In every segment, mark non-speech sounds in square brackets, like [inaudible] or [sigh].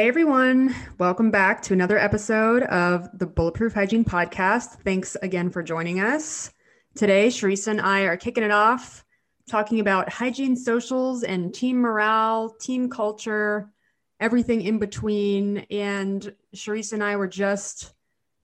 Hey everyone, welcome back to another episode of the Bulletproof Hygiene Podcast. Thanks again for joining us. Today, Sharisa and I are kicking it off talking about hygiene socials and team morale, team culture, everything in between. And Sharisa and I were just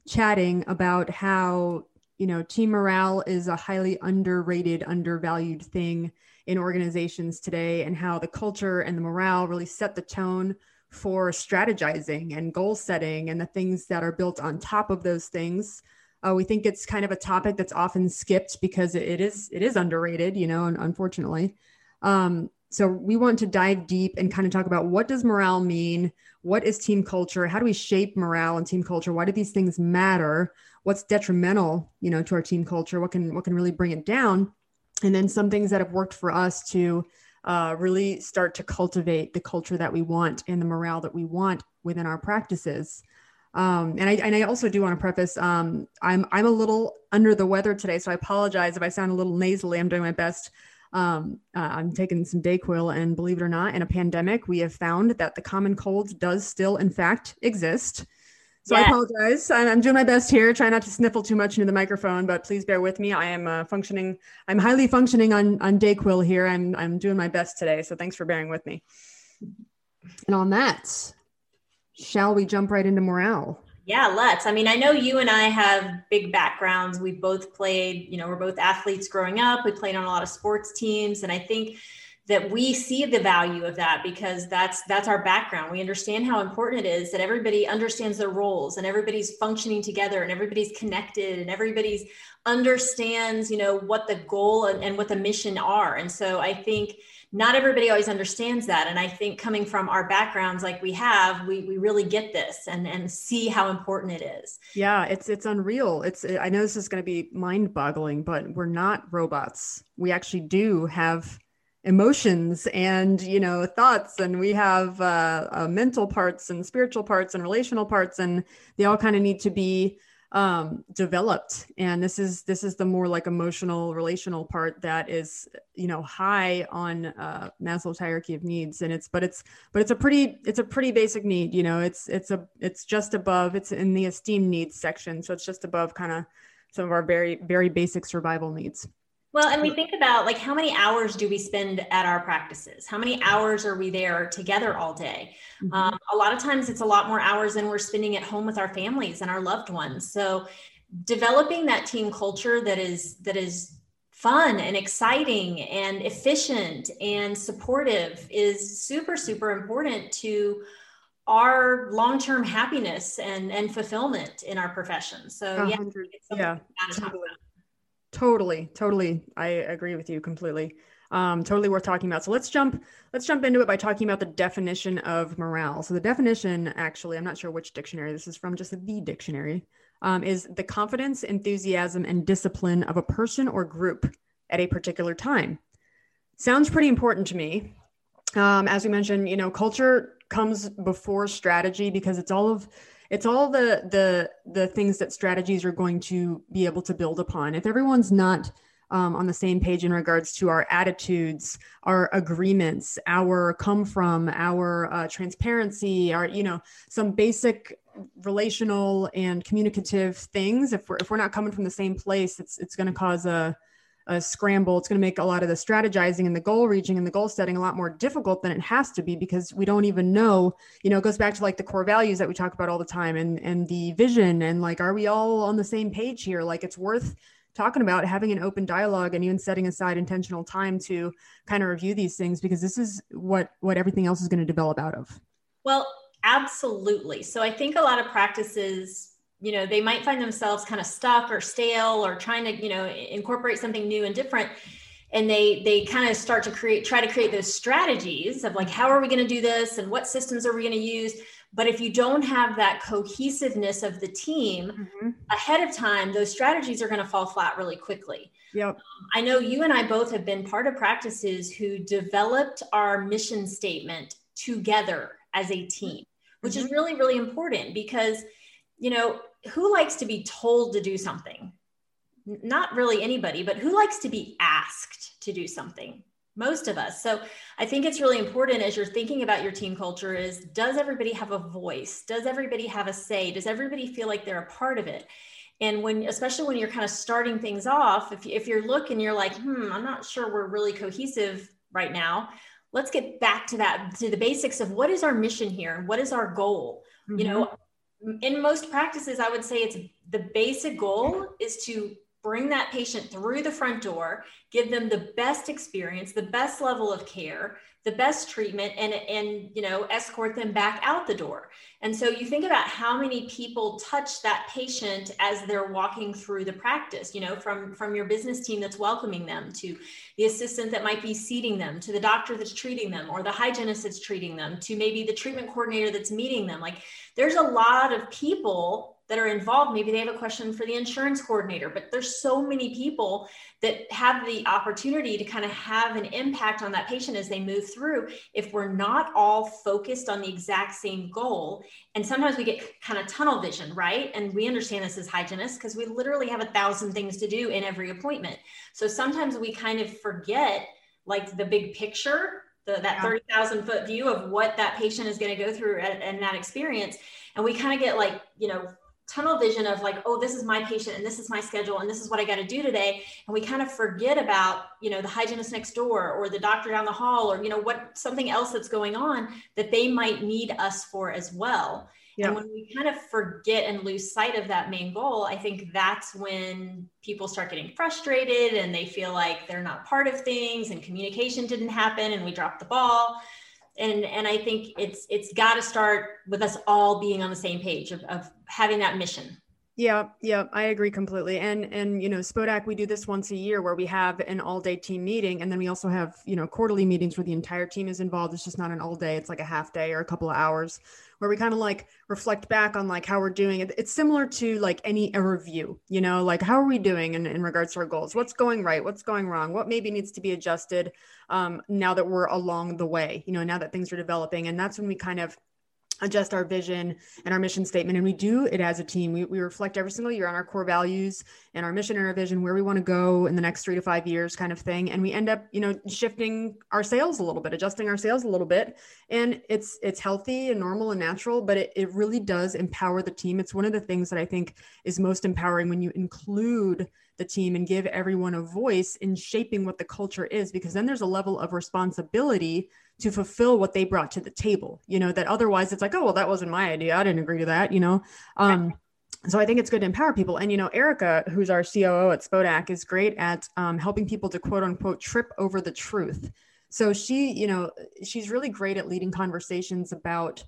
chatting about how, you know, team morale is a highly underrated, undervalued thing in organizations today, and how the culture and the morale really set the tone for strategizing and goal setting and the things that are built on top of those things. Uh, we think it's kind of a topic that's often skipped because it is it is underrated, you know, unfortunately. Um, so we want to dive deep and kind of talk about what does morale mean? What is team culture? How do we shape morale and team culture? Why do these things matter? What's detrimental, you know, to our team culture? What can what can really bring it down? And then some things that have worked for us to uh, really start to cultivate the culture that we want and the morale that we want within our practices. Um, and I and I also do want to preface um, I'm I'm a little under the weather today, so I apologize if I sound a little nasally. I'm doing my best. Um, uh, I'm taking some Dayquil, and believe it or not, in a pandemic, we have found that the common cold does still, in fact, exist. So yes. I apologize. I'm, I'm, doing my best here. Try not to sniffle too much into the microphone, but please bear with me. I am uh, functioning. I'm highly functioning on on Dayquil here. I'm I'm doing my best today. So thanks for bearing with me. And on that, shall we jump right into morale? Yeah, let's. I mean, I know you and I have big backgrounds. We both played. You know, we're both athletes growing up. We played on a lot of sports teams, and I think that we see the value of that because that's that's our background. We understand how important it is that everybody understands their roles and everybody's functioning together and everybody's connected and everybody's understands you know what the goal and, and what the mission are. And so i think not everybody always understands that. And i think coming from our backgrounds like we have we, we really get this and and see how important it is. Yeah it's it's unreal. It's i know this is going to be mind boggling but we're not robots. We actually do have emotions and you know thoughts and we have uh, uh, mental parts and spiritual parts and relational parts and they all kind of need to be um, developed. And this is this is the more like emotional relational part that is you know high on uh, maslow's hierarchy of needs. And it's but it's but it's a pretty it's a pretty basic need you know it's it's a it's just above it's in the esteem needs section. So it's just above kind of some of our very very basic survival needs well, and we think about like how many hours do we spend at our practices? How many hours are we there together all day? Mm-hmm. Um, a lot of times it's a lot more hours than we're spending at home with our families and our loved ones. So developing that team culture that is that is fun and exciting and efficient and supportive is super super important to our long-term happiness and and fulfillment in our profession so yeah yeah Totally, totally. Totally. I agree with you completely. Um, totally worth talking about. So let's jump let's jump into it by talking about the definition of morale. So the definition, actually, I'm not sure which dictionary this is from, just the dictionary, um, is the confidence, enthusiasm, and discipline of a person or group at a particular time. Sounds pretty important to me. Um, as we mentioned, you know, culture comes before strategy because it's all of it's all the the the things that strategies are going to be able to build upon. If everyone's not um, on the same page in regards to our attitudes our agreements our come from our uh, transparency our you know some basic relational and communicative things if we're if we're not coming from the same place it's it's going to cause a a scramble. It's going to make a lot of the strategizing and the goal reaching and the goal setting a lot more difficult than it has to be because we don't even know, you know, it goes back to like the core values that we talk about all the time and and the vision and like are we all on the same page here? Like it's worth talking about having an open dialogue and even setting aside intentional time to kind of review these things because this is what what everything else is going to develop out of. Well, Absolutely. So I think a lot of practices, you know, they might find themselves kind of stuck or stale or trying to, you know, incorporate something new and different. And they they kind of start to create try to create those strategies of like how are we going to do this and what systems are we going to use? But if you don't have that cohesiveness of the team mm-hmm. ahead of time, those strategies are going to fall flat really quickly. Yep. Um, I know you and I both have been part of practices who developed our mission statement together as a team which mm-hmm. is really, really important because, you know, who likes to be told to do something? Not really anybody, but who likes to be asked to do something? Most of us. So I think it's really important as you're thinking about your team culture is does everybody have a voice? Does everybody have a say? Does everybody feel like they're a part of it? And when, especially when you're kind of starting things off, if, if you're looking, you're like, hmm, I'm not sure we're really cohesive right now let's get back to that to the basics of what is our mission here what is our goal mm-hmm. you know. In most practices i would say it's the basic goal is to bring that patient through the front door give them the best experience the best level of care the best treatment and and you know escort them back out the door. And so you think about how many people touch that patient as they're walking through the practice you know from from your business team that's welcoming them to the assistant that might be seating them to the doctor that's treating them or the hygienist that's treating them to maybe the treatment coordinator that's meeting them. Like there's a lot of people that are involved maybe they have a question for the insurance coordinator but there's so many people that have the opportunity to kind of have an impact on that patient as they move through if we're not all focused on the exact same goal and sometimes we get kind of tunnel vision right and we understand this as hygienists because we literally have a thousand things to do in every appointment so sometimes we kind of forget like the big picture the, that yeah. 30,000 foot view of what that patient is going to go through and that experience. And we kind of get like, you know, tunnel vision of like oh this is my patient and this is my schedule and this is what i got to do today. And we kind of forget about you know the hygienist next door or the doctor down the hall or you know what something else that's going on that they might need us for as well. Yeah. and when we kind of forget and lose sight of that main goal i think that's when people start getting frustrated and they feel like they're not part of things and communication didn't happen and we dropped the ball and and i think it's it's got to start with us all being on the same page of, of having that mission yeah, yeah, I agree completely. And and you know, Spodak, we do this once a year where we have an all-day team meeting, and then we also have you know quarterly meetings where the entire team is involved. It's just not an all day; it's like a half day or a couple of hours where we kind of like reflect back on like how we're doing. It's similar to like any review, you know, like how are we doing in, in regards to our goals? What's going right? What's going wrong? What maybe needs to be adjusted um, now that we're along the way? You know, now that things are developing, and that's when we kind of adjust our vision and our mission statement and we do it as a team. We, we reflect every single year on our core values and our mission and our vision where we want to go in the next three to five years kind of thing and we end up you know shifting our sails a little bit adjusting our sails a little bit and it's it's healthy and normal and natural but it, it really does empower the team. It's one of the things that i think is most empowering when you include the team and give everyone a voice in shaping what the culture is because then there's a level of responsibility to fulfill what they brought to the table you know that otherwise it's like oh well that wasn't my idea i didn't agree to that you know um so I think it's good to empower people. And you know, Erica, who's our COO at Spodak, is great at um, helping people to quote unquote trip over the truth. So she, you know, she's really great at leading conversations about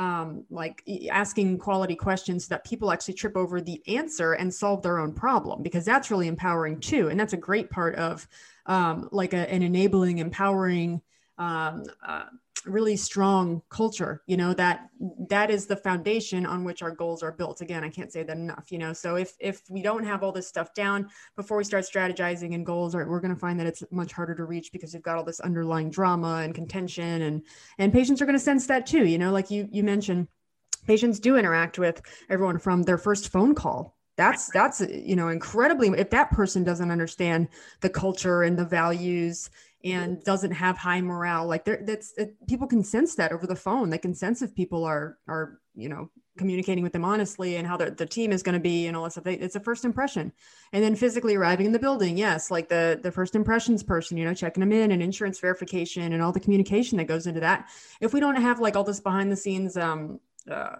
um, like asking quality questions so that people actually trip over the answer and solve their own problem because that's really empowering too. And that's a great part of um, like a, an enabling, empowering um, uh, really strong culture you know that that is the foundation on which our goals are built. Again i can't say that enough you know so if if we don't have all this stuff down before we start strategizing and goals are we're going to find that it's much harder to reach because you've got all this underlying drama and contention and and patients are going to sense that too you know like you you mentioned patients do interact with everyone from their first phone call. That's that's you know incredibly if that person doesn't understand the culture and the values and doesn't have high morale like there that's it, people can sense that over the phone. They can sense if people are are you know communicating with them honestly and how the, team is going to be and all that stuff. It's a first impression. And then physically arriving in the building yes like the the first impressions person you know checking them in and insurance verification and all the communication that goes into that. If we don't have like all this behind the scenes um uh,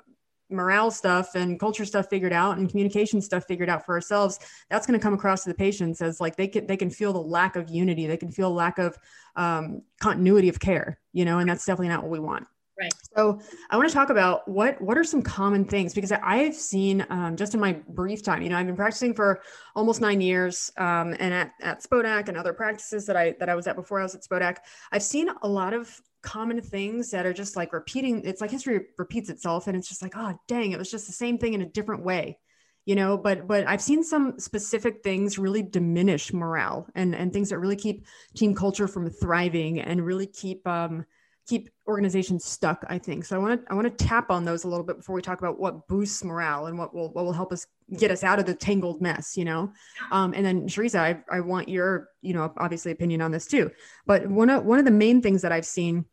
morale stuff and culture stuff figured out and communication stuff figured out for ourselves that's going to come across to the patients as like they can they can feel the lack of unity they can feel lack of um, continuity of care you know and that's definitely not what we want Right. So I want to talk about what what are some common things because I've seen um, just in my brief time. You know, I've been practicing for almost nine years, um, and at at Spodak and other practices that I that I was at before I was at Spodak, I've seen a lot of common things that are just like repeating. It's like history repeats itself, and it's just like, oh dang, it was just the same thing in a different way you know but but i've seen some specific things really diminish morale and and things that really keep team culture from thriving and really keep um keep organizations stuck i think so i want to i want to tap on those a little bit before we talk about what boosts morale and what will what will help us get us out of the tangled mess you know um, and then Sharisa, I, I want your you know obviously opinion on this too but one of one of the main things that i've seen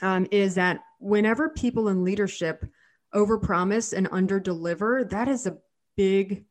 um, is that whenever people in leadership overpromise and underdeliver that is a big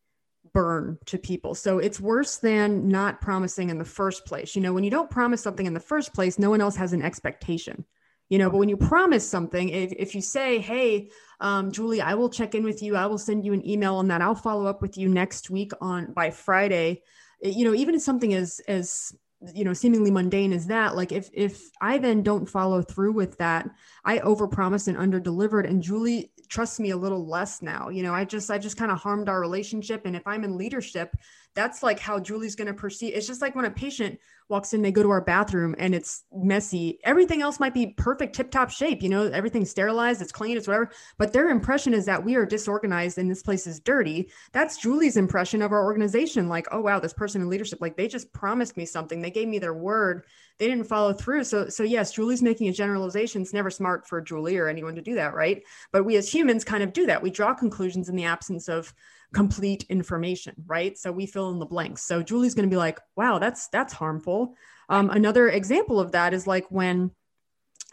burn to people. So it's worse than not promising in the first place. You know, when you don't promise something in the first place, no one else has an expectation. You know, but when you promise something, if, if you say, hey, um, Julie, I will check in with you, I will send you an email on that, I'll follow up with you next week on by Friday. You know, even if something as as you know seemingly mundane as that like if if i then don't follow through with that i overpromised and underdelivered and julie trusts me a little less now you know i just i just kind of harmed our relationship and if i'm in leadership that's like how julie's going to perceive it's just like when a patient walks in they go to our bathroom and it's messy everything else might be perfect tip top shape you know everything's sterilized it's clean it's whatever but their impression is that we are disorganized and this place is dirty that's julie's impression of our organization like oh wow this person in leadership like they just promised me something they gave me their word they didn't follow through so so yes julie's making a generalization it's never smart for julie or anyone to do that right but we as humans kind of do that we draw conclusions in the absence of complete information, right? So we fill in the blanks. So Julie's going to be like, "Wow, that's that's harmful." Um, another example of that is like when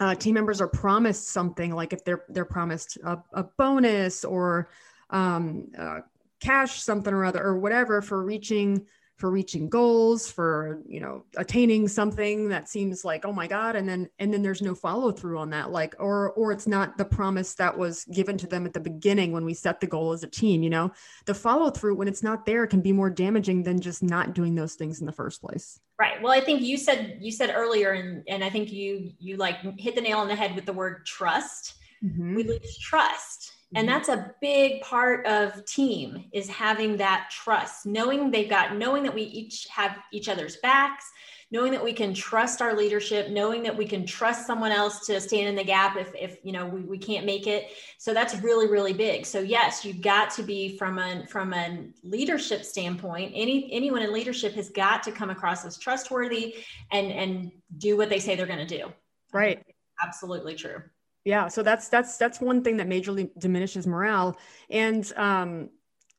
uh, team members are promised something, like if they're they're promised a, a bonus or um, uh, cash something or other or whatever for reaching for reaching goals for you know attaining something that seems like oh my god and then and then there's no follow through on that like or or it's not the promise that was given to them at the beginning when we set the goal as a team you know? The follow through when it's not there can be more damaging than just not doing those things in the first place. Right. Well i think you said you said earlier and and i think you you like hit the nail on the head with the word trust. Mm-hmm. we lose trust and mm-hmm. that's a big part of team is having that trust knowing they've got knowing that we each have each other's backs knowing that we can trust our leadership knowing that we can trust someone else to stand in the gap if, if you know we, we can't make it. So that's really really big. So yes you've got to be from a from a leadership standpoint any anyone in leadership has got to come across as trustworthy and and do what they say they're going to do. Right. Absolutely true yeah so that's that's that's one thing that majorly diminishes morale. And um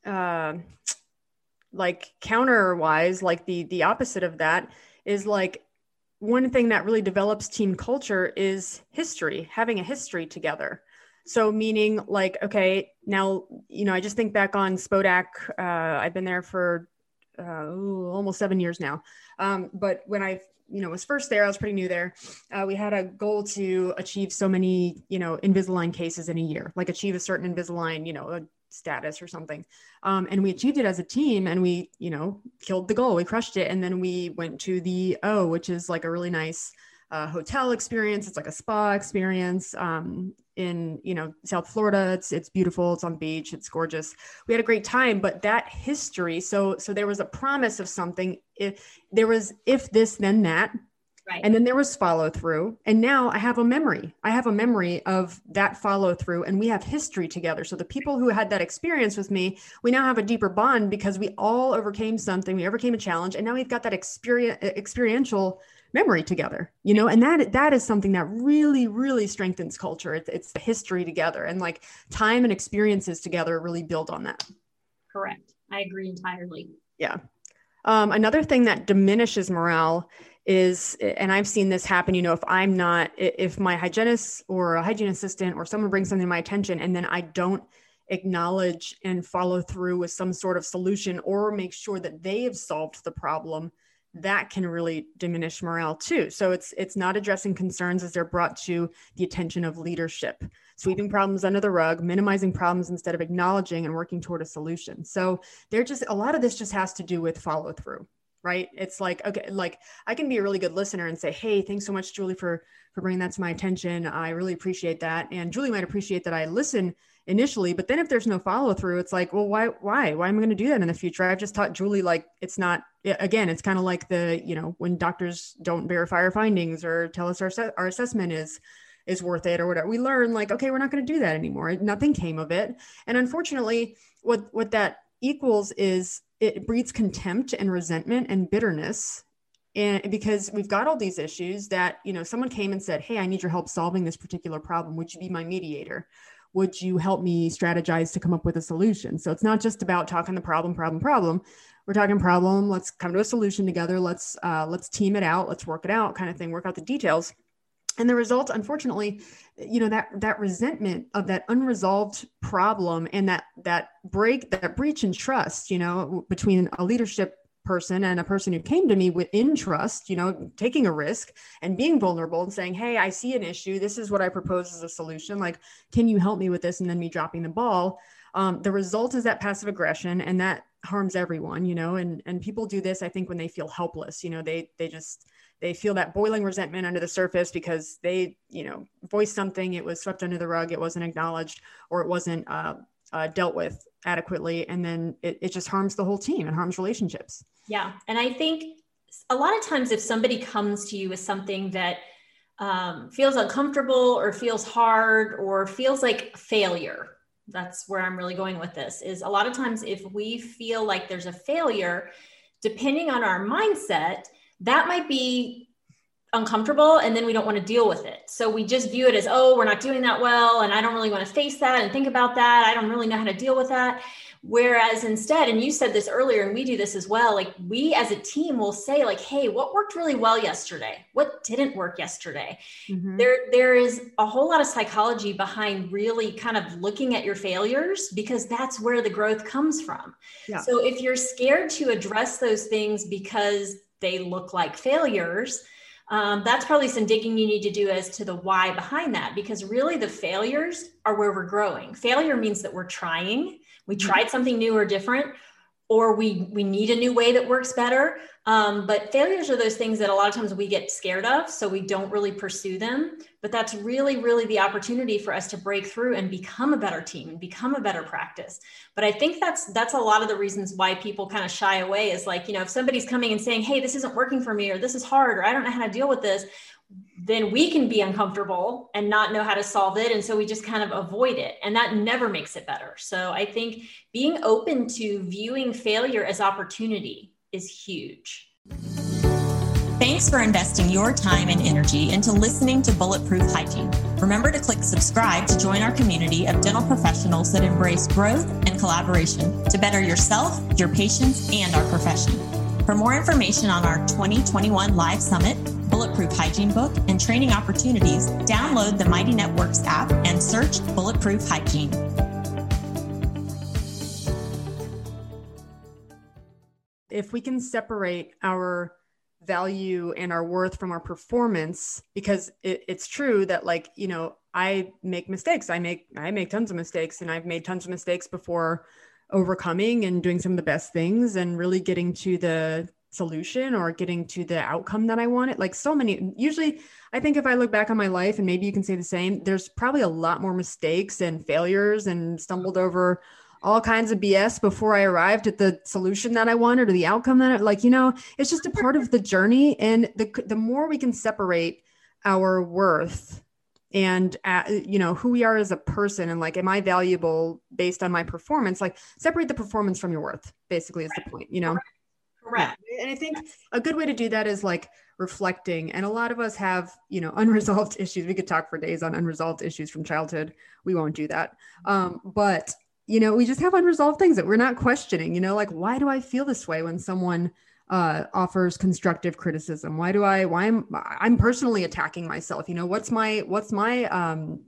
uh like counter wise like the the opposite of that is like one thing that really develops team culture is history having a history together. So meaning like okay now you know i just think back on spodak uh, i've been there for uh, ooh, almost seven years now. Um, but when i you know was first there i was pretty new there uh, we had a goal to achieve so many you know invisalign cases in a year like achieve a certain invisalign you know status or something. Um, and we achieved it as a team and we you know killed the goal we crushed it. And then we went to the o which is like a really nice uh, hotel experience. It's like a spa experience. Um, in you know South Florida. It's it's beautiful. It's on beach. It's gorgeous. We had a great time. But that history. So so there was a promise of something. If there was if this then that. Right. And then there was follow through. And now I have a memory. I have a memory of that follow through, and we have history together. So the people who had that experience with me, we now have a deeper bond because we all overcame something. We overcame a challenge, and now we've got that experience experiential memory together you know and that that is something that really really strengthens culture. It's, it's the history together and like time and experiences together really build on that. Correct. I agree entirely. Yeah. Um, another thing that diminishes morale is and i've seen this happen you know if i'm not if my hygienist or a hygiene assistant or someone brings something to my attention and then i don't acknowledge and follow through with some sort of solution or make sure that they have solved the problem that can really diminish morale too. So it's it's not addressing concerns as they're brought to the attention of leadership. Sweeping problems under the rug, minimizing problems instead of acknowledging and working toward a solution. So there just a lot of this just has to do with follow through. right it's like okay like i can be a really good listener and say hey thanks so much julie for for bringing that to my attention i really appreciate that and julie might appreciate that i listen initially but then if there's no follow through it's like well why why? Why am i going to do that in the future? I've just taught julie like it's not again it's kind of like the you know when doctors don't verify our findings or tell us our, our assessment is is worth it or whatever we learn like okay we're not going to do that anymore. Nothing came of it. And unfortunately what what that equals is it breeds contempt and resentment and bitterness. And because we've got all these issues that you know someone came and said hey i need your help solving this particular problem. Would you be my mediator would you help me strategize to come up with a solution? So it's not just about talking the problem problem problem. We're talking problem let's come to a solution together. Let's uh, let's team it out. Let's work it out kind of thing work out the details. And the result unfortunately you know that that resentment of that unresolved problem and that that break that breach in trust you know between a leadership person and a person who came to me within trust you know taking a risk and being vulnerable and saying hey i see an issue. This is what i propose as a solution. Like can you help me with this? And then me dropping the ball. Um, the result is that passive aggression and that harms everyone you know and and people do this i think when they feel helpless you know they they just they feel that boiling resentment under the surface because they you know voiced something it was swept under the rug it wasn't acknowledged or it wasn't uh, uh, dealt with adequately and then it, it just harms the whole team and harms relationships. Yeah and i think a lot of times if somebody comes to you with something that um, feels uncomfortable or feels hard or feels like failure that's where i'm really going with this is a lot of times if we feel like there's a failure depending on our mindset that might be uncomfortable and then we don't want to deal with it. So we just view it as, oh, we're not doing that well. And I don't really want to face that and think about that. I don't really know how to deal with that. Whereas instead, and you said this earlier, and we do this as well, like we as a team will say, like, hey, what worked really well yesterday? What didn't work yesterday? Mm-hmm. There, there is a whole lot of psychology behind really kind of looking at your failures because that's where the growth comes from. Yeah. So if you're scared to address those things because they look like failures, um, that's probably some digging you need to do as to the why behind that because really the failures are where we're growing. Failure means that we're trying, we mm-hmm. tried something new or different, or we we need a new way that works better. Um, but failures are those things that a lot of times we get scared of so we don't really pursue them. But that's really really the opportunity for us to break through and become a better team and become a better practice. But i think that's that's a lot of the reasons why people kind of shy away is like you know if somebody's coming and saying hey this isn't working for me or this is hard or i don't know how to deal with this then we can be uncomfortable and not know how to solve it. And so we just kind of avoid it. And that never makes it better. So I think being open to viewing failure as opportunity is huge. Thanks for investing your time and energy into listening to Bulletproof Hygiene. Remember to click subscribe to join our community of dental professionals that embrace growth and collaboration to better yourself, your patients, and our profession. For more information on our 2021 Live Summit, Bulletproof Hygiene book, and training opportunities, download the Mighty Networks app and search Bulletproof Hygiene. If we can separate our value and our worth from our performance because it, it's true that like you know i make mistakes i make i make tons of mistakes and i've made tons of mistakes before overcoming and doing some of the best things and really getting to the solution or getting to the outcome that I wanted. Like so many, usually, I think if I look back on my life, and maybe you can say the same, there's probably a lot more mistakes and failures and stumbled over all kinds of BS before I arrived at the solution that I wanted or the outcome that I like, you know, it's just a part of the journey. And the, the more we can separate our worth and uh, you know who we are as a person and like am i valuable based on my performance like separate the performance from your worth basically is the point you know Correct. And I think a good way to do that is like reflecting. And a lot of us have, you know, [laughs] unresolved issues. We could talk for days on unresolved issues from childhood. We won't do that. Um, but, you know, we just have unresolved things that we're not questioning, you know, like, why do I feel this way when someone uh, offers constructive criticism? Why do I, why am I'm personally attacking myself? You know, what's my, what's my um,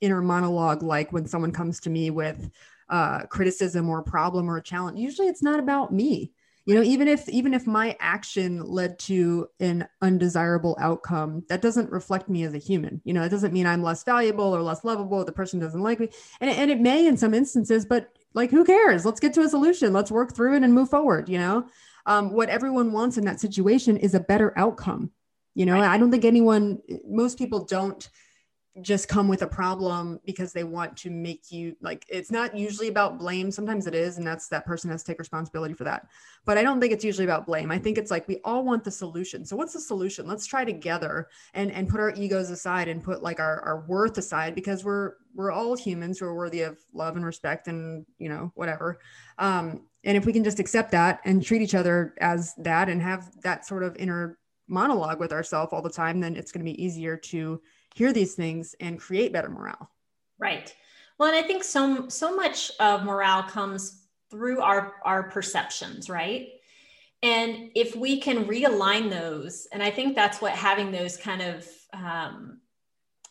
inner monologue like when someone comes to me with uh, criticism or a problem or a challenge? Usually it's not about me you know even if even if my action led to an undesirable outcome that doesn't reflect me as a human you know it doesn't mean i'm less valuable or less lovable the person doesn't like me and, and it may in some instances but like who cares let's get to a solution let's work through it and move forward you know um, what everyone wants in that situation is a better outcome you know? Right. i don't think anyone most people don't just come with a problem because they want to make you like it's not usually about blame. Sometimes it is and that's that person has to take responsibility for that. But i don't think it's usually about blame. I think it's like we all want the solution. So what's the solution? Let's try together and and put our egos aside and put like our, our worth aside because we're we're all humans. Who are worthy of love and respect and you know whatever. Um and if we can just accept that and treat each other as that and have that sort of inner monologue with ourselves all the time then it's going to be easier to hear these things and create better morale. Right. Well, and I think so so much of morale comes through our our perceptions, right? And if we can realign those, and I think that's what having those kind of um,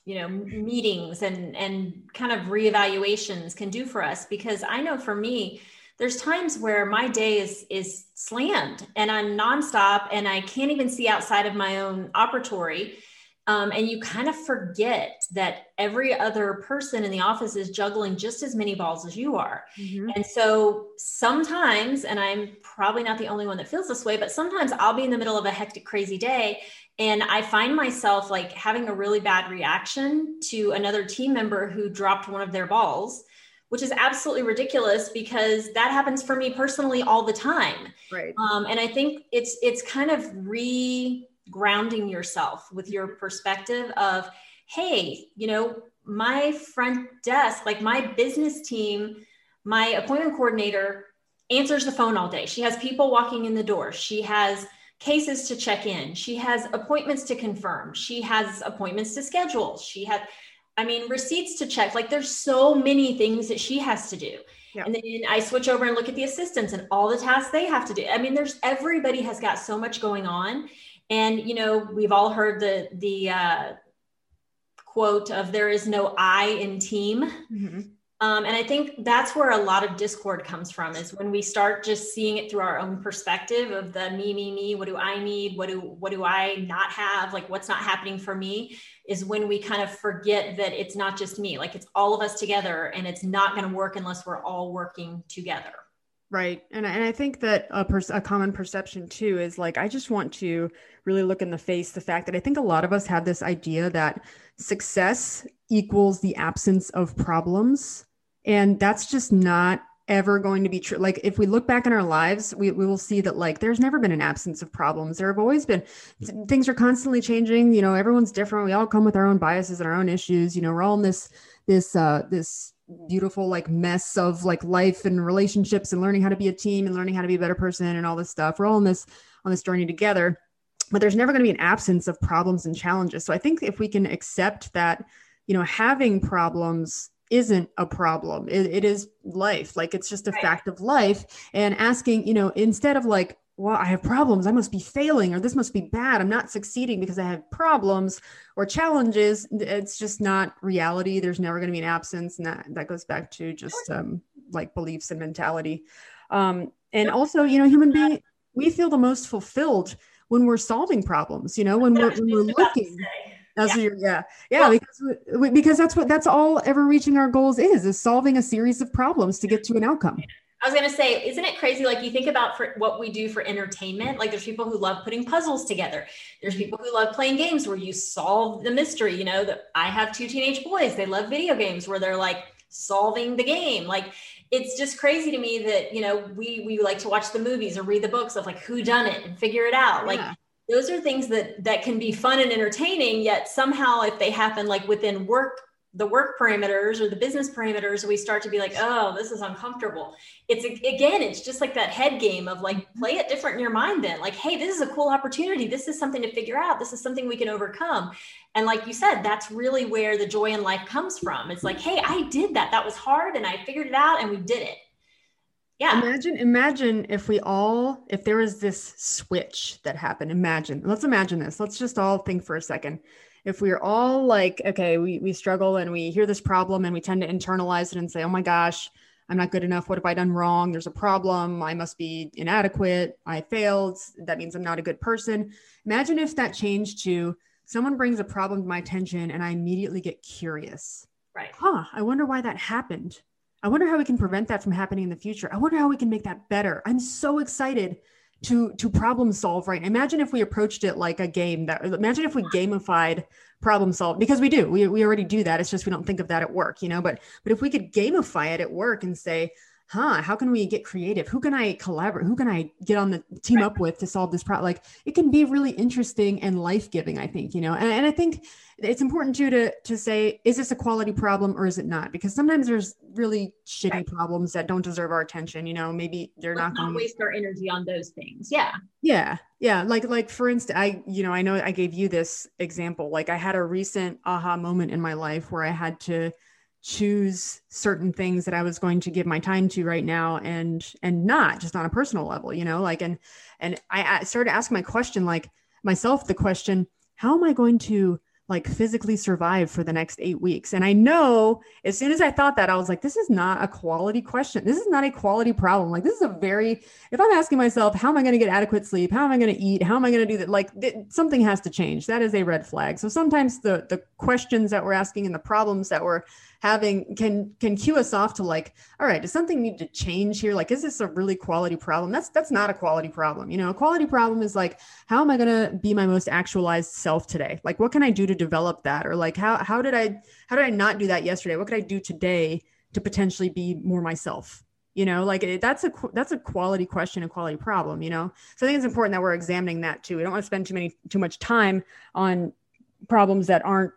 you know meetings and and kind of reevaluations can do for us because I know for me there's times where my day is is slammed and I'm nonstop and I can't even see outside of my own operatory um, and you kind of forget that every other person in the office is juggling just as many balls as you are. Mm-hmm. And so sometimes, and I'm probably not the only one that feels this way, but sometimes I'll be in the middle of a hectic, crazy day. And I find myself like having a really bad reaction to another team member who dropped one of their balls which is absolutely ridiculous because that happens for me personally all the time. Right. Um, and I think it's it's kind of re grounding yourself with your perspective of, hey, you know, my front desk, like my business team, my appointment coordinator answers the phone all day. She has people walking in the door. She has cases to check in. She has appointments to confirm. She has appointments to schedule. She had, I mean, receipts to check. Like there's so many things that she has to do. Yeah. And then I switch over and look at the assistants and all the tasks they have to do. I mean, there's everybody has got so much going on. And you know, we've all heard the the uh, quote of "there is no I in team." Mm-hmm. Um, and I think that's where a lot of discord comes from is when we start just seeing it through our own perspective of the me, me, me, what do I need? What do, what do I not have? Like what's not happening for me is when we kind of forget that it's not just me, like it's all of us together and it's not going to work unless we're all working together. Right. And, and I think that a, pers- a common perception too is like, I just want to really look in the face the fact that I think a lot of us have this idea that success equals the absence of problems. And that's just not ever going to be true. Like if we look back in our lives, we, we will see that like there's never been an absence of problems. There have always been things are constantly changing. You know, everyone's different. We all come with our own biases and our own issues. You know, we're all in this this uh this beautiful like mess of like life and relationships and learning how to be a team and learning how to be a better person and all this stuff. We're all on this on this journey together. But there's never going to be an absence of problems and challenges. So I think if we can accept that, you know, having problems isn't a problem. it, it is life. Like it's just a fact of life. And asking, you know, instead of like, well, I have problems. I must be failing, or this must be bad. I'm not succeeding because I have problems or challenges. It's just not reality. There's never going to be an absence. And that, that goes back to just um, like beliefs and mentality. Um, and also, you know, human being, we feel the most fulfilled when we're solving problems, you know, when we're, when we're looking. That's yeah. yeah, yeah, well, because we, because that's what that's all ever reaching our goals is is solving a series of problems to get to an outcome. I was going to say, isn't it crazy? Like you think about for what we do for entertainment, like there's people who love putting puzzles together. There's people who love playing games where you solve the mystery. You know, that I have two teenage boys. They love video games where they're like solving the game. Like it's just crazy to me that, you know, we, we like to watch the movies or read the books of like who done it and figure it out. Like yeah. Those are things that, that can be fun and entertaining. Yet somehow if they happen like within work the work parameters or the business parameters we start to be like oh this is uncomfortable. It's again it's just like that head game of like mm-hmm. play it different in your mind then. Like hey this is a cool opportunity. This is something to figure out. This is something we can overcome. And like you said that's really where the joy in life comes from. It's like hey i did that. That was hard and i figured it out and we did it yeah. Imagine imagine if we all if there was this switch that happened. Imagine let's imagine this. Let's just all think for a second. If we're all like okay we, we struggle and we hear this problem and we tend to internalize it and say oh my gosh i'm not good enough. What have i done wrong? There's a problem. I must be inadequate. I failed. That means i'm not a good person. Imagine if that changed to someone brings a problem to my attention and i immediately get curious. Right. Huh i wonder why that happened i wonder how we can prevent that from happening in the future. I wonder how we can make that better. I'm so excited to to problem solve right? Imagine if we approached it like a game that imagine if we gamified problem solve because we do. We, we already do that. It's just we don't think of that at work you know? But but if we could gamify it at work and say huh how can we get creative? Who can i collaborate? Who can i get on the team right. up with to solve this problem like it can be really interesting and life-giving i think you know? And, and i think it's important too to to say is this a quality problem or is it not? Because sometimes there's really shitty right. problems that don't deserve our attention you know? Maybe they're Let's not going to waste our energy on those things. Yeah. Yeah. Yeah. Like like for instance i you know i know i gave you this example. Like i had a recent aha moment in my life where i had to choose certain things that I was going to give my time to right now and and not just on a personal level, you know, like and and I, started asking my question like myself the question, how am I going to like physically survive for the next eight weeks? And I know as soon as I thought that, I was like, this is not a quality question. This is not a quality problem. Like, this is a very, if I'm asking myself, how am I going to get adequate sleep? How am I going to eat? How am I going to do that? Like, th- something has to change. That is a red flag. So sometimes the, the questions that we're asking and the problems that we're having can can cue us off to like all right does something need to change here? Like is this a really quality problem? That's that's not a quality problem you know? A quality problem is like how am i going to be my most actualized self today? Like what can i do to develop that? Or like how how did i how did i not do that yesterday? What could i do today to potentially be more myself you know? Like that's a that's a quality question a quality problem you know? So i think it's important that we're examining that too. We don't want to spend too many too much time on problems that aren't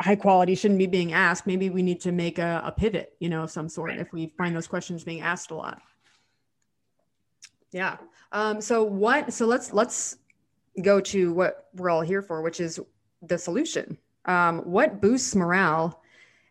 high quality shouldn't be being asked. Maybe we need to make a, a pivot you know of some sort right. if we find those questions being asked a lot. Yeah. Um, so what so let's let's go to what we're all here for which is the solution. Um, what boosts morale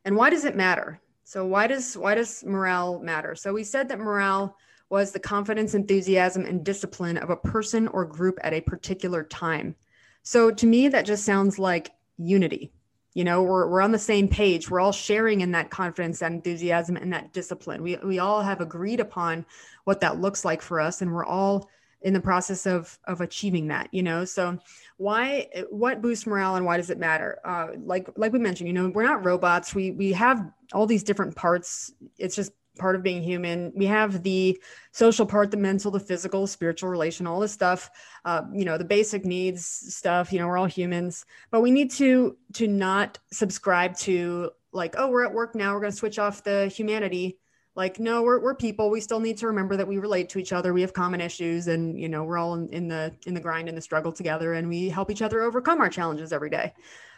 and why does it matter? So why does why does morale matter? So we said that morale was the confidence enthusiasm and discipline of a person or group at a particular time. So to me that just sounds like unity you know we're, we're on the same page. We're all sharing in that confidence that enthusiasm and that discipline. We, we all have agreed upon what that looks like for us and we're all in the process of of achieving that you know? So why what boosts morale and why does it matter? Uh, like like we mentioned you know we're not robots. We we have all these different parts. It's just part of being human. We have the social part, the mental, the physical, spiritual, relation, all this stuff. Uh, you know, the basic needs stuff. You know, we're all humans, but we need to to not subscribe to like, oh, we're at work now. We're going to switch off the humanity. Like, no, we're we're people. We still need to remember that we relate to each other. We have common issues, and you know, we're all in, in the in the grind and the struggle together, and we help each other overcome our challenges every day.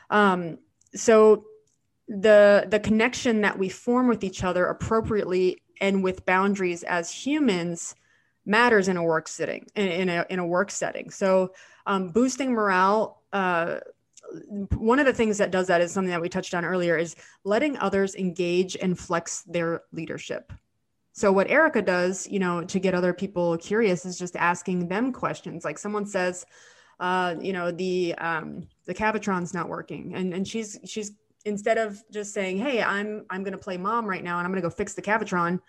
Um, so the the connection that we form with each other appropriately and with boundaries as humans matters in a work setting in, in a in a work setting. So um, boosting morale uh, one of the things that does that is something that we touched on earlier is letting others engage and flex their leadership. So what erica does you know to get other people curious is just asking them questions. Like someone says uh, you know the um, the cavitron's not working and and she's she's instead of just saying, "Hey, I'm I'm going to play mom right now and I'm going to go fix the Cavitron,"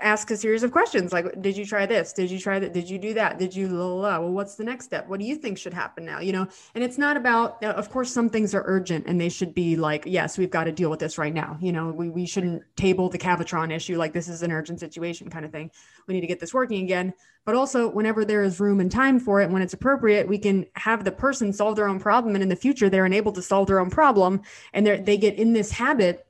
ask a series of questions like did you try this? Did you try that? Did you do that? Did you la, la, la. well what's the next step? What do you think should happen now? You know and it's not about uh, of course some things are urgent and they should be like yes we've got to deal with this right now. You know we, we shouldn't table the cavitron issue like this is an urgent situation kind of thing. We need to get this working again. But also whenever there is room and time for it when it's appropriate we can have the person solve their own problem and in the future they're enabled to solve their own problem and they get in this habit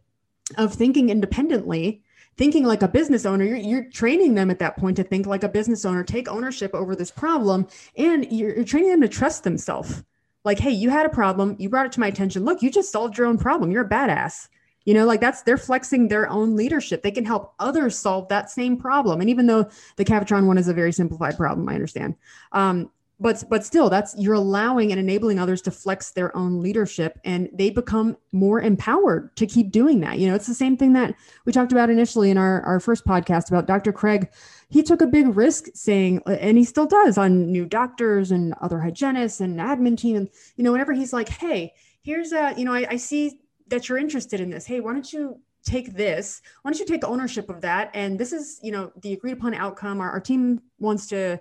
of thinking independently thinking like a business owner you're, you're training them at that point to think like a business owner take ownership over this problem and you're, you're training them to trust themselves. Like hey you had a problem you brought it to my attention. Look you just solved your own problem. You're a badass. You know like that's they're flexing their own leadership. They can help others solve that same problem. And even though the cavitron one is a very simplified problem i understand. Um, but but still that's you're allowing and enabling others to flex their own leadership and they become more empowered to keep doing that. You know it's the same thing that we talked about initially in our, our first podcast about dr craig. He took a big risk saying and he still does on new doctors and other hygienists and admin team. And you know whenever he's like hey here's a you know I, I see that you're interested in this. Hey why don't you take this? Why don't you take ownership of that? And this is you know the agreed upon outcome. Our, our team wants to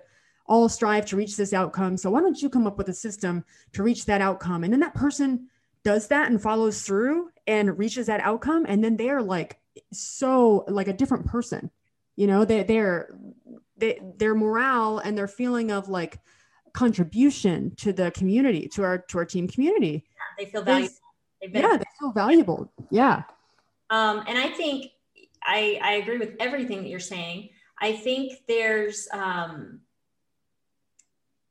all strive to reach this outcome. So why don't you come up with a system to reach that outcome? And then that person does that and follows through and reaches that outcome. And then they're like so like a different person. You know, they they're they, their morale and their feeling of like contribution to the community, to our to our team community. Yeah, they feel valuable. yeah, they feel valuable. Yeah. Um, and I think I, I agree with everything that you're saying. I think there's um,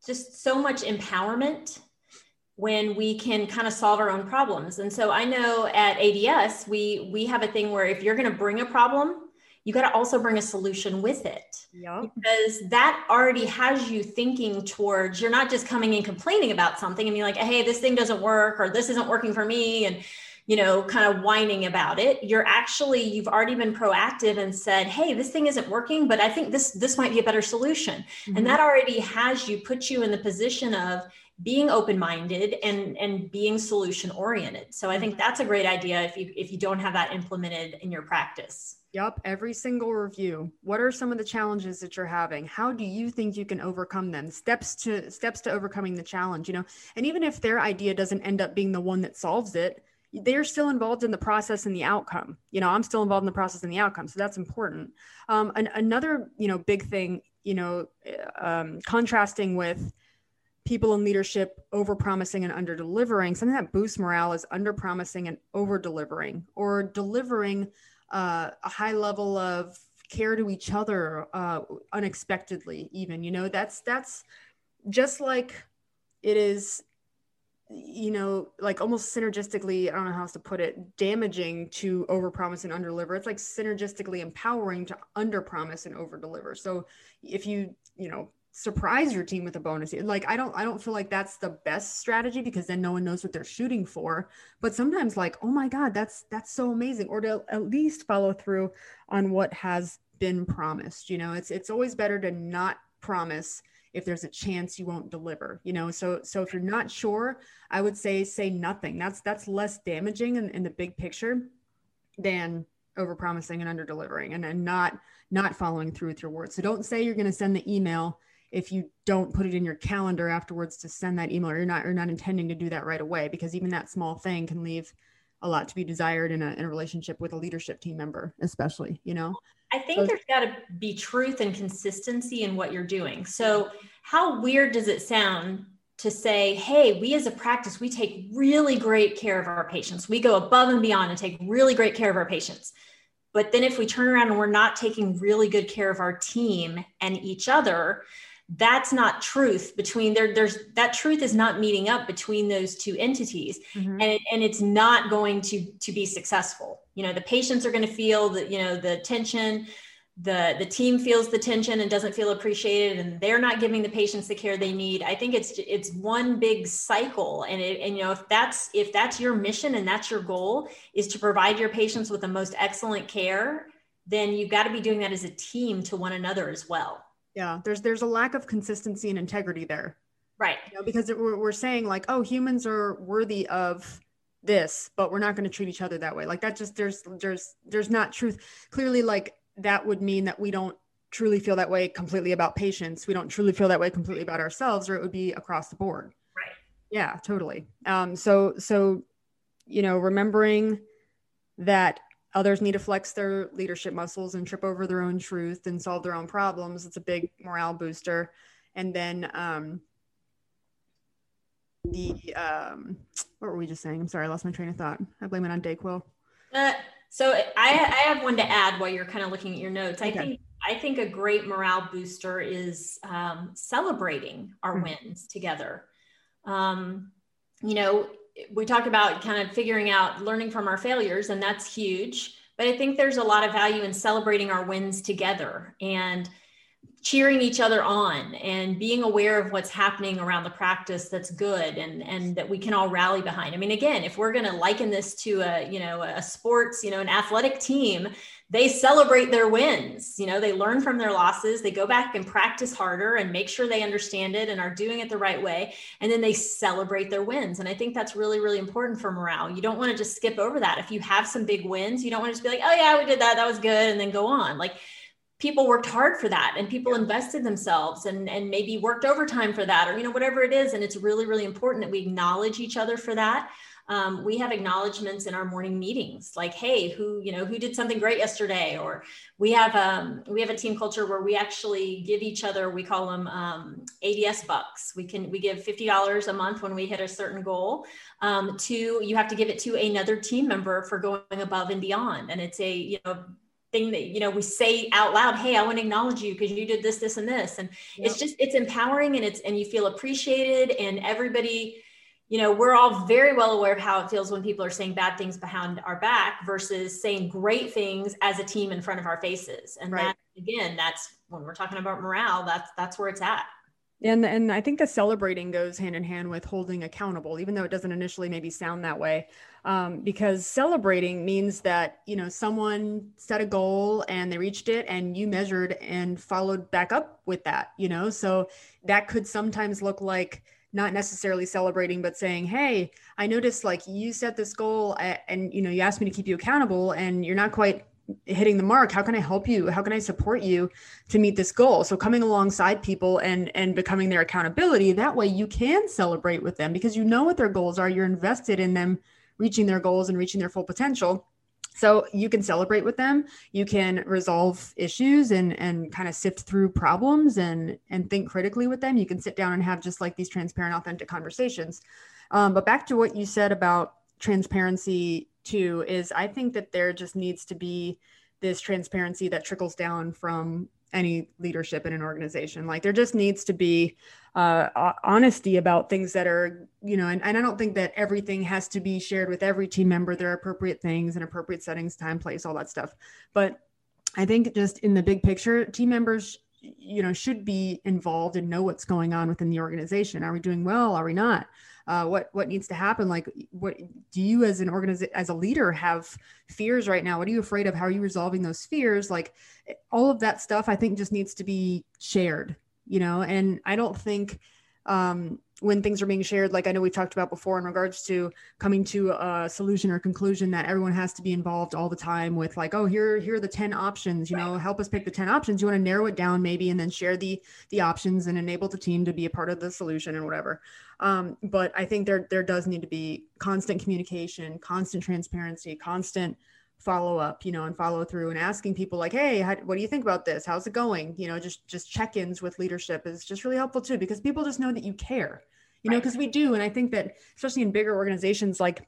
just so much empowerment when we can kind of solve our own problems. And so I know at ADS we we have a thing where if you're going to bring a problem, you got to also bring a solution with it. Yep. Because that already has you thinking towards you're not just coming in complaining about something and be like, "Hey, this thing doesn't work or this isn't working for me." And you know, kind of whining about it. You're actually you've already been proactive and said, "Hey, this thing isn't working, but I think this this might be a better solution." Mm-hmm. And that already has you put you in the position of being open-minded and and being solution oriented. So I think mm-hmm. that's a great idea if you if you don't have that implemented in your practice. Yep, every single review. What are some of the challenges that you're having? How do you think you can overcome them? Steps to steps to overcoming the challenge, you know. And even if their idea doesn't end up being the one that solves it, they're still involved in the process and the outcome. You know, I'm still involved in the process and the outcome, so that's important. Um, and another, you know, big thing, you know, um, contrasting with people in leadership over promising and under delivering, something that boosts morale is under promising and over delivering, or delivering uh, a high level of care to each other uh, unexpectedly. Even, you know, that's that's just like it is you know, like almost synergistically, I don't know how else to put it, damaging to overpromise and underdeliver. It's like synergistically empowering to underpromise and overdeliver. So if you, you know, surprise your team with a bonus, like I don't, I don't feel like that's the best strategy because then no one knows what they're shooting for. But sometimes, like, oh my God, that's that's so amazing, or to at least follow through on what has been promised. You know, it's it's always better to not promise if there's a chance you won't deliver you know? So so if you're not sure i would say say nothing. That's that's less damaging in, in the big picture than over promising and under delivering and, and not not following through with your words. So don't say you're going to send the email if you don't put it in your calendar afterwards to send that email or you're not you're not intending to do that right away because even that small thing can leave a lot to be desired in a, in a relationship with a leadership team member especially you know I think there's got to be truth and consistency in what you're doing. So, how weird does it sound to say, hey, we as a practice, we take really great care of our patients. We go above and beyond and take really great care of our patients. But then if we turn around and we're not taking really good care of our team and each other, that's not truth between there there's that truth is not meeting up between those two entities. Mm-hmm. and it, and it's not going to to be successful. You know the patients are going to feel that you know the tension the the team feels the tension and doesn't feel appreciated and they're not giving the patients the care they need. I think it's it's one big cycle and it and you know if that's if that's your mission and that's your goal is to provide your patients with the most excellent care then you've got to be doing that as a team to one another as well yeah there's there's a lack of consistency and integrity there. Right. You know, because it, we're, we're saying like oh humans are worthy of this but we're not going to treat each other that way. Like that just there's there's there's not truth. Clearly like that would mean that we don't truly feel that way completely about patients. We don't truly feel that way completely about ourselves or it would be across the board. Right. Yeah totally. Um so so you know remembering that others need to flex their leadership muscles and trip over their own truth and solve their own problems it's a big morale booster. And then um, the um, what were we just saying? I'm sorry i lost my train of thought. I blame it on dayquil. Uh, so I, I have one to add while you're kind of looking at your notes. Okay. i think i think a great morale booster is um, celebrating our mm-hmm. wins together. Um, you know we talked about kind of figuring out learning from our failures, and that's huge. But I think there's a lot of value in celebrating our wins together and cheering each other on and being aware of what's happening around the practice that's good and and that we can all rally behind. I mean again, if we're going to liken this to a, you know, a sports, you know, an athletic team, they celebrate their wins. You know, they learn from their losses, they go back and practice harder and make sure they understand it and are doing it the right way. And then they celebrate their wins. And I think that's really, really important for morale. You don't want to just skip over that. If you have some big wins, you don't want to just be like, oh, yeah, we did that. That was good. And then go on. Like, people worked hard for that and people invested themselves and and maybe worked overtime for that or you know whatever it is and it's really really important that we acknowledge each other for that um, we have acknowledgments in our morning meetings like hey who you know who did something great yesterday? Or we have um, we have a team culture where we actually give each other we call them um, ads bucks. We can we give $50 a month when we hit a certain goal. Um, to you have to give it to another team member for going above and beyond. And it's a you know thing that you know we say out loud hey i want to acknowledge you because you did this this and this. And yep. it's just it's empowering and it's and you feel appreciated and everybody you know we're all very well aware of how it feels when people are saying bad things behind our back versus saying great things as a team in front of our faces. And right. that again that's when we're talking about morale that's that's where it's at. And and I think the celebrating goes hand in hand with holding accountable, even though it doesn't initially maybe sound that way. Um, because celebrating means that you know someone set a goal and they reached it and you measured and followed back up with that you know? So that could sometimes look like not necessarily celebrating but saying hey i noticed like you set this goal and you know you asked me to keep you accountable and you're not quite hitting the mark. How can i help you? How can i support you to meet this goal? So coming alongside people and and becoming their accountability that way you can celebrate with them because you know what their goals are. You're invested in them reaching their goals and reaching their full potential so you can celebrate with them. You can resolve issues and and kind of sift through problems and and think critically with them. You can sit down and have just like these transparent authentic conversations. Um, but back to what you said about transparency too is i think that there just needs to be this transparency that trickles down from any leadership in an organization. Like there just needs to be uh, honesty about things that are, you know, and, and I don't think that everything has to be shared with every team member. There are appropriate things and appropriate settings, time, place, all that stuff. But I think just in the big picture, team members, you know, should be involved and know what's going on within the organization. Are we doing well? Are we not? Uh, what what needs to happen? Like what do you as an organization as a leader have fears right now? What are you afraid of? How are you resolving those fears? Like all of that stuff i think just needs to be shared you know? And i don't think um, when things are being shared like i know we've talked about before in regards to coming to a solution or conclusion that everyone has to be involved all the time with like oh here here are the 10 options you know help us pick the 10 options. You want to narrow it down maybe and then share the the options and enable the team to be a part of the solution and whatever. Um, but i think there there does need to be constant communication constant transparency constant follow up you know and follow through and asking people like hey how, what do you think about this? How's it going? You know just just check-ins with leadership is just really helpful too because people just know that you care you know because we do and i think that especially in bigger organizations like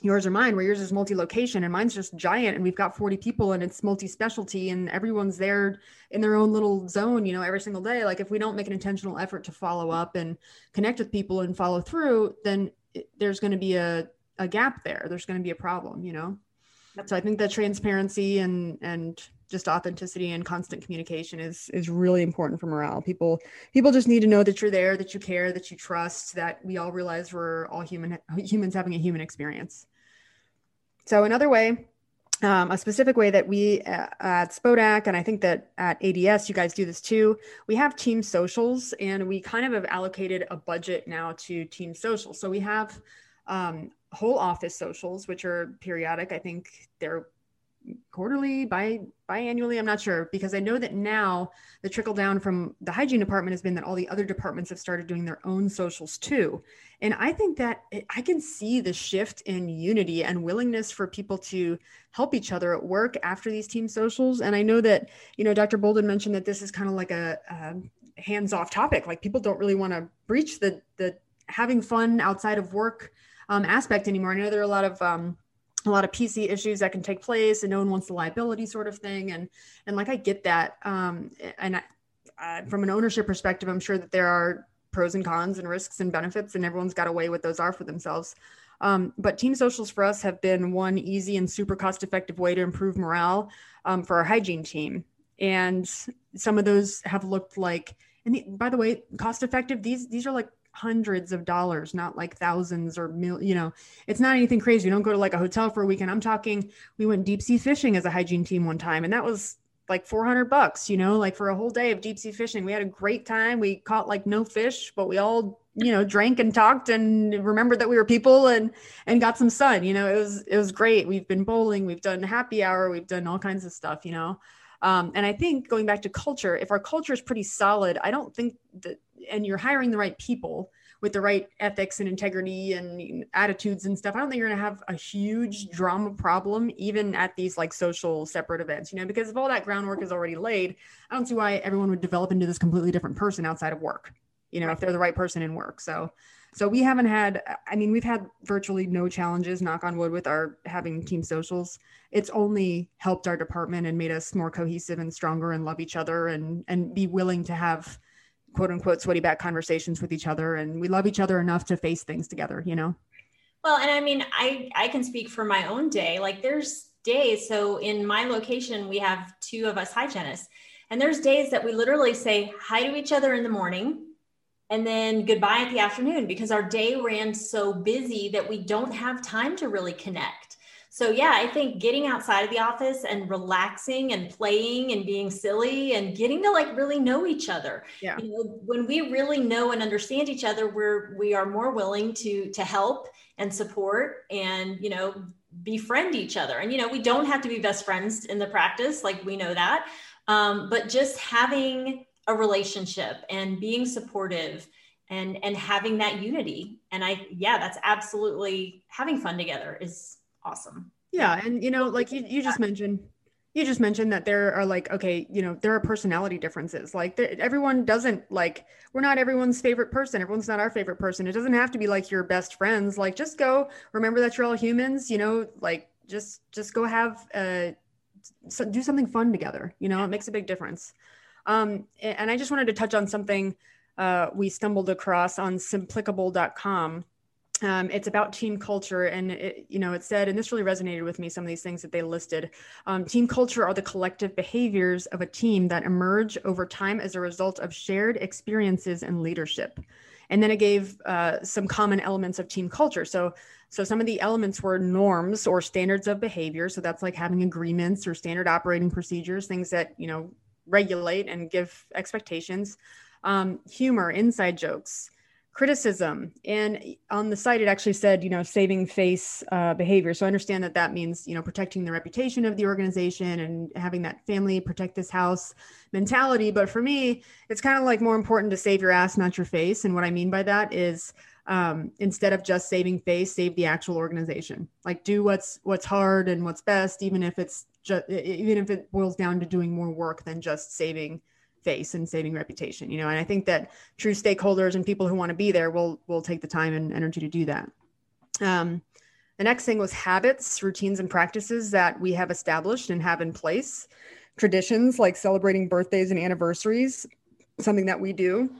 yours or mine where yours is multi-location and mine's just giant and we've got 40 people and it's multi-specialty and everyone's there in their own little zone you know every single day like if we don't make an intentional effort to follow up and connect with people and follow through then there's going to be a, a gap there. There's going to be a problem you know so I think that transparency and and just authenticity and constant communication is is really important for morale. People people just need to know that you're there, that you care, that you trust, that we all realize we're all human humans having a human experience. So another way, um, a specific way that we uh, at Spodak and I think that at ADS you guys do this too. We have team socials and we kind of have allocated a budget now to team socials. So we have um, whole office socials, which are periodic. I think they're quarterly, bi biannually. I'm not sure because I know that now the trickle down from the hygiene department has been that all the other departments have started doing their own socials too. And I think that it, I can see the shift in unity and willingness for people to help each other at work after these team socials. And I know that, you know, Dr. Bolden mentioned that this is kind of like a, a hands off topic. Like people don't really want to breach the, the having fun outside of work um, aspect anymore. I know there are a lot of um, a lot of PC issues that can take place, and no one wants the liability sort of thing. And and like I get that, um, and I, from an ownership perspective, I'm sure that there are pros and cons and risks and benefits, and everyone's got to weigh what those are for themselves. Um, but team socials for us have been one easy and super cost effective way to improve morale um, for our hygiene team. And some of those have looked like, and the, by the way, cost effective. These these are like hundreds of dollars, not like thousands or mil, you know, it's not anything crazy. You don't go to like a hotel for a weekend. I'm talking, we went deep sea fishing as a hygiene team one time, and that was like 400 bucks, you know, like for a whole day of deep sea fishing. We had a great time. We caught like no fish, but we all, you know, drank and talked and remembered that we were people and and got some sun. You know, it was it was great. We've been bowling, we've done happy hour, we've done all kinds of stuff, you know. Um, and I think going back to culture, if our culture is pretty solid, I don't think that, and you're hiring the right people, with the right ethics and integrity and attitudes and stuff, I don't think you're going to have a huge drama problem, even at these like social separate events, you know, because if all that groundwork is already laid, I don't see why everyone would develop into this completely different person outside of work, you know, if they're the right person in work. So, so we haven't had, I mean, we've had virtually no challenges, knock on wood, with our having team socials. It's only helped our department and made us more cohesive and stronger and love each other and and be willing to have quote unquote sweaty back conversations with each other. And we love each other enough to face things together, you know? Well, and I mean, I I can speak for my own day. Like there's days. So in my location, we have two of us hygienists, and there's days that we literally say hi to each other in the morning and then goodbye at the afternoon because our day ran so busy that we don't have time to really connect. So yeah, I think getting outside of the office and relaxing and playing and being silly and getting to like really know each other. Yeah. You know, when we really know and understand each other, we're we are more willing to to help and support and you know befriend each other. And you know, we don't have to be best friends in the practice, like we know that. Um, but just having a relationship and being supportive and and having that unity. And i yeah that's absolutely having fun together is awesome. Yeah. And you know like you, you just mentioned you just mentioned that there are like okay you know there are personality differences. Like everyone doesn't like we're not everyone's favorite person. Everyone's not our favorite person. It doesn't have to be like your best friends. Like just go remember that you're all humans you know like just just go have uh so do something fun together you know it makes a big difference um, and I just wanted to touch on something uh, we stumbled across on simplicable.com. Um, it's about team culture and it, you know it said and this really resonated with me some of these things that they listed. Um, team culture are the collective behaviors of a team that emerge over time as a result of shared experiences and leadership. And then it gave uh, some common elements of team culture. So so some of the elements were norms or standards of behavior. So that's like having agreements or standard operating procedures things that you know regulate and give expectations, um, humor, inside jokes, criticism. And on the site, it actually said, you know, saving face uh, behavior. So I understand that that means, you know, protecting the reputation of the organization and having that family protect this house mentality. But for me, it's kind of like more important to save your ass, not your face. And what I mean by that is, um, instead of just saving face, save the actual organization. Like do what's what's hard and what's best, even if it's just even if it boils down to doing more work than just saving face and saving reputation you know? And i think that true stakeholders and people who want to be there will will take the time and energy to do that. Um, the next thing was habits routines and practices that we have established and have in place. Traditions like celebrating birthdays and anniversaries something that we do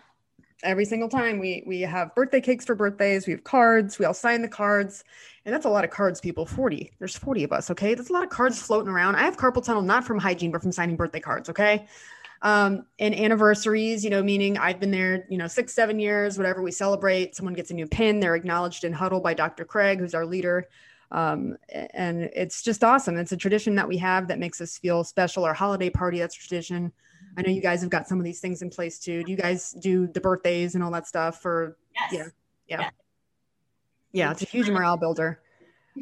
every single time we we have birthday cakes for birthdays we have cards we all sign the cards and that's a lot of cards people. 40 there's 40 of us okay? That's a lot of cards floating around. I have carpal tunnel not from hygiene but from signing birthday cards okay? Um, and anniversaries you know meaning i've been there you know six seven years whatever we celebrate someone gets a new pin they're acknowledged in huddle by dr craig who's our leader. Um, and it's just awesome. It's a tradition that we have that makes us feel special. Our holiday party that's a tradition I know you guys have got some of these things in place too. Do you guys do the birthdays and all that stuff for? Yes. Yeah. Yeah. Yeah. yeah it's a huge morale builder.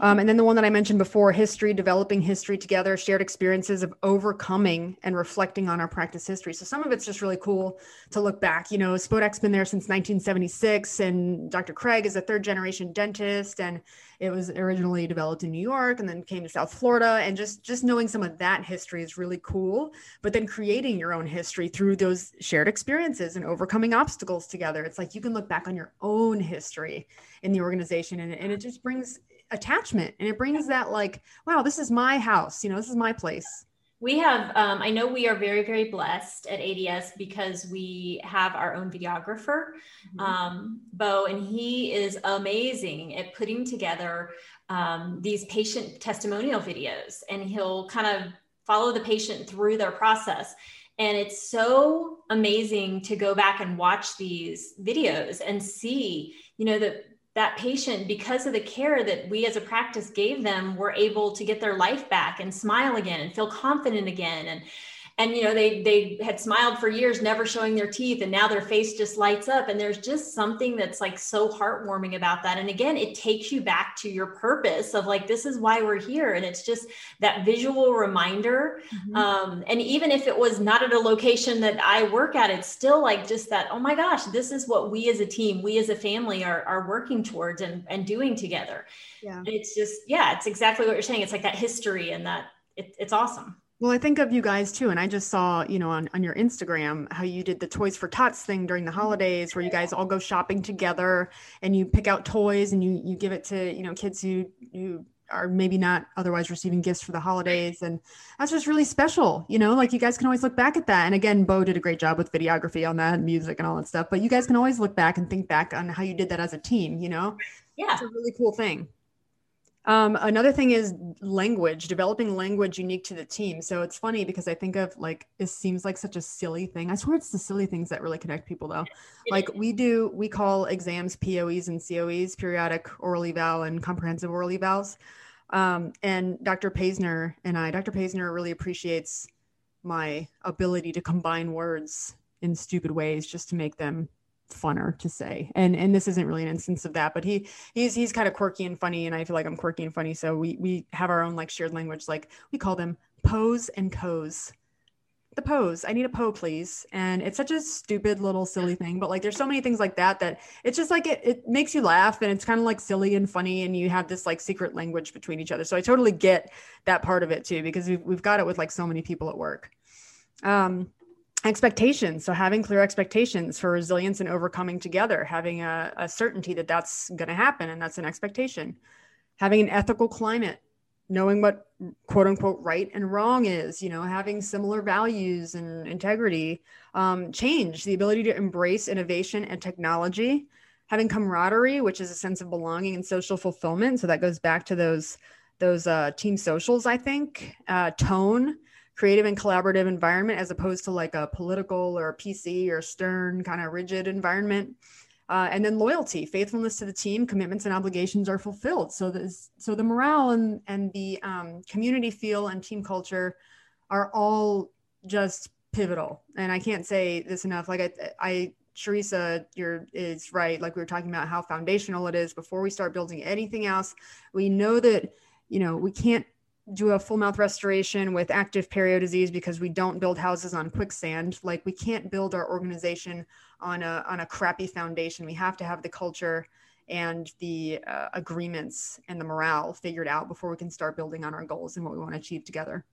Um, and then the one that I mentioned before history, developing history together, shared experiences of overcoming and reflecting on our practice history. So some of it's just really cool to look back. You know, Spodak's been there since 1976, and Dr. Craig is a third generation dentist, and it was originally developed in New York and then came to South Florida. And just just knowing some of that history is really cool. But then creating your own history through those shared experiences and overcoming obstacles together. It's like you can look back on your own history in the organization, and, and it just brings attachment and it brings that like wow this is my house you know this is my place. We have um, i know we are very very blessed at ads because we have our own videographer mm-hmm. um, bo and he is amazing at putting together um, these patient testimonial videos and he'll kind of follow the patient through their process. And it's so amazing to go back and watch these videos and see you know that that patient, because of the care that we as a practice gave them, were able to get their life back and smile again and feel confident again. And and you know they they had smiled for years never showing their teeth and now their face just lights up. And there's just something that's like so heartwarming about that. And again it takes you back to your purpose of like this is why we're here. And it's just that visual reminder. Mm-hmm. um, and even if it was not at a location that i work at it's still like just that oh my gosh this is what we as a team we as a family are, are working towards and, and doing together. Yeah. And it's just yeah it's exactly what you're saying. It's like that history and that it, it's awesome well, I think of you guys too. And I just saw, you know, on, on your Instagram how you did the Toys for Tots thing during the holidays where you guys all go shopping together and you pick out toys and you you give it to, you know, kids who who are maybe not otherwise receiving gifts for the holidays. And that's just really special, you know, like you guys can always look back at that. And again, Bo did a great job with videography on that and music and all that stuff. But you guys can always look back and think back on how you did that as a team, you know? Yeah. It's a really cool thing. Um, another thing is language, developing language unique to the team. So it's funny because I think of like it seems like such a silly thing. I swear it's the silly things that really connect people though. Like we do, we call exams POEs and COEs, periodic oral eval and comprehensive oral evals. Um, and Dr. Paisner and I, Dr. Paisner really appreciates my ability to combine words in stupid ways just to make them funner to say. And and this isn't really an instance of that but he he's he's kind of quirky and funny and i feel like i'm quirky and funny so we we have our own like shared language like we call them pose and co's. The pose. I need a po please. And it's such a stupid little silly thing but like there's so many things like that that it's just like it, it makes you laugh and it's kind of like silly and funny and you have this like secret language between each other. So i totally get that part of it too because we've, we've got it with like so many people at work. Um expectations. So having clear expectations for resilience and overcoming together having a, a certainty that that's going to happen and that's an expectation. Having an ethical climate knowing what quote unquote right and wrong is you know having similar values and integrity um, change the ability to embrace innovation and technology. Having camaraderie which is a sense of belonging and social fulfillment. So that goes back to those those uh, team socials i think. Uh, tone creative and collaborative environment as opposed to like a political or a PC or stern kind of rigid environment. Uh, and then loyalty, faithfulness to the team, commitments and obligations are fulfilled. So this, so the morale and and the um, community feel and team culture are all just pivotal. And I can't say this enough. Like I, I Sharissa, you're is right. Like we were talking about how foundational it is before we start building anything else. We know that you know we can't do a full mouth restoration with active perio disease because we don't build houses on quicksand. Like we can't build our organization on a on a crappy foundation. We have to have the culture and the uh, agreements and the morale figured out before we can start building on our goals and what we want to achieve together.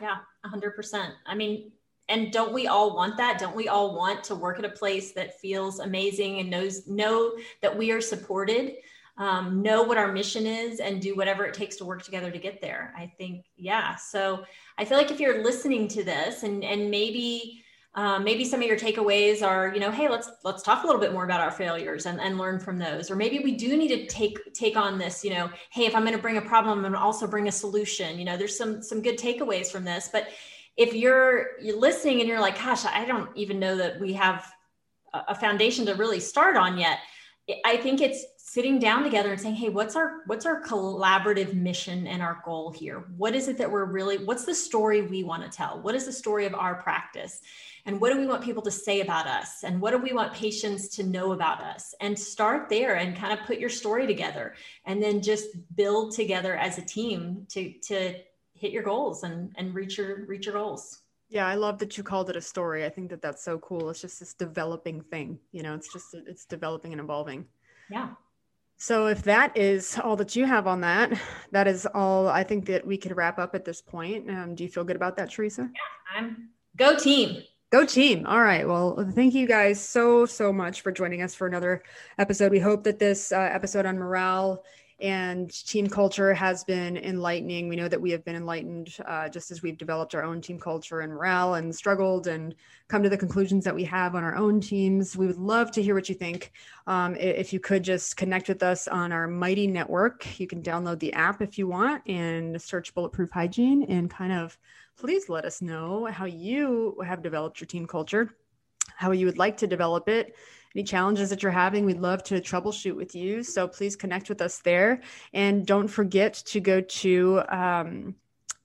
Yeah 100% i mean and don't we all want that? Don't we all want to work at a place that feels amazing and knows know that we are supported um, know what our mission is and do whatever it takes to work together to get there. I think, yeah. So I feel like if you're listening to this and and maybe um, maybe some of your takeaways are, you know, hey, let's let's talk a little bit more about our failures and, and learn from those. Or maybe we do need to take take on this, you know, hey, if I'm going to bring a problem, I'm also bring a solution. You know, there's some some good takeaways from this. But if you're you're listening and you're like, gosh, I don't even know that we have a foundation to really start on yet. I think it's sitting down together and saying hey what's our what's our collaborative mission and our goal here what is it that we're really what's the story we want to tell what is the story of our practice and what do we want people to say about us and what do we want patients to know about us and start there and kind of put your story together and then just build together as a team to to hit your goals and and reach your reach your goals yeah, I love that you called it a story. I think that that's so cool. It's just this developing thing, you know. It's just it's developing and evolving. Yeah. So if that is all that you have on that, that is all I think that we could wrap up at this point. Um, do you feel good about that, Teresa? Yeah, I'm go team. Go team. All right. Well, thank you guys so, so much for joining us for another episode. We hope that this uh, episode on morale and team culture has been enlightening. We know that we have been enlightened uh, just as we've developed our own team culture and morale and struggled and come to the conclusions that we have on our own teams. We would love to hear what you think. Um, if you could just connect with us on our Mighty Network, you can download the app if you want and search Bulletproof Hygiene and kind of please let us know how you have developed your team culture, how you would like to develop it any challenges that you're having, we'd love to troubleshoot with you. So please connect with us there. And don't forget to go to um,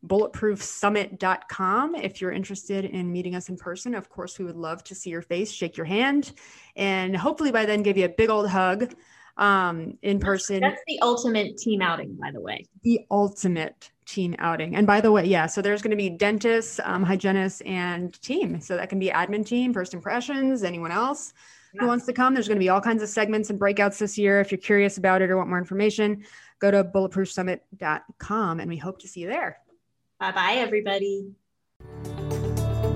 bulletproofsummit.com if you're interested in meeting us in person. Of course, we would love to see your face, shake your hand, and hopefully by then give you a big old hug um, in person. That's the ultimate team outing, by the way. The ultimate team outing. And by the way, yeah, so there's going to be dentists, um, hygienists, and team. So that can be admin team, first impressions, anyone else who wants to come. There's going to be all kinds of segments and breakouts this year. If you're curious about it or want more information, go to bulletproofsummit.com and we hope to see you there. Bye bye, everybody.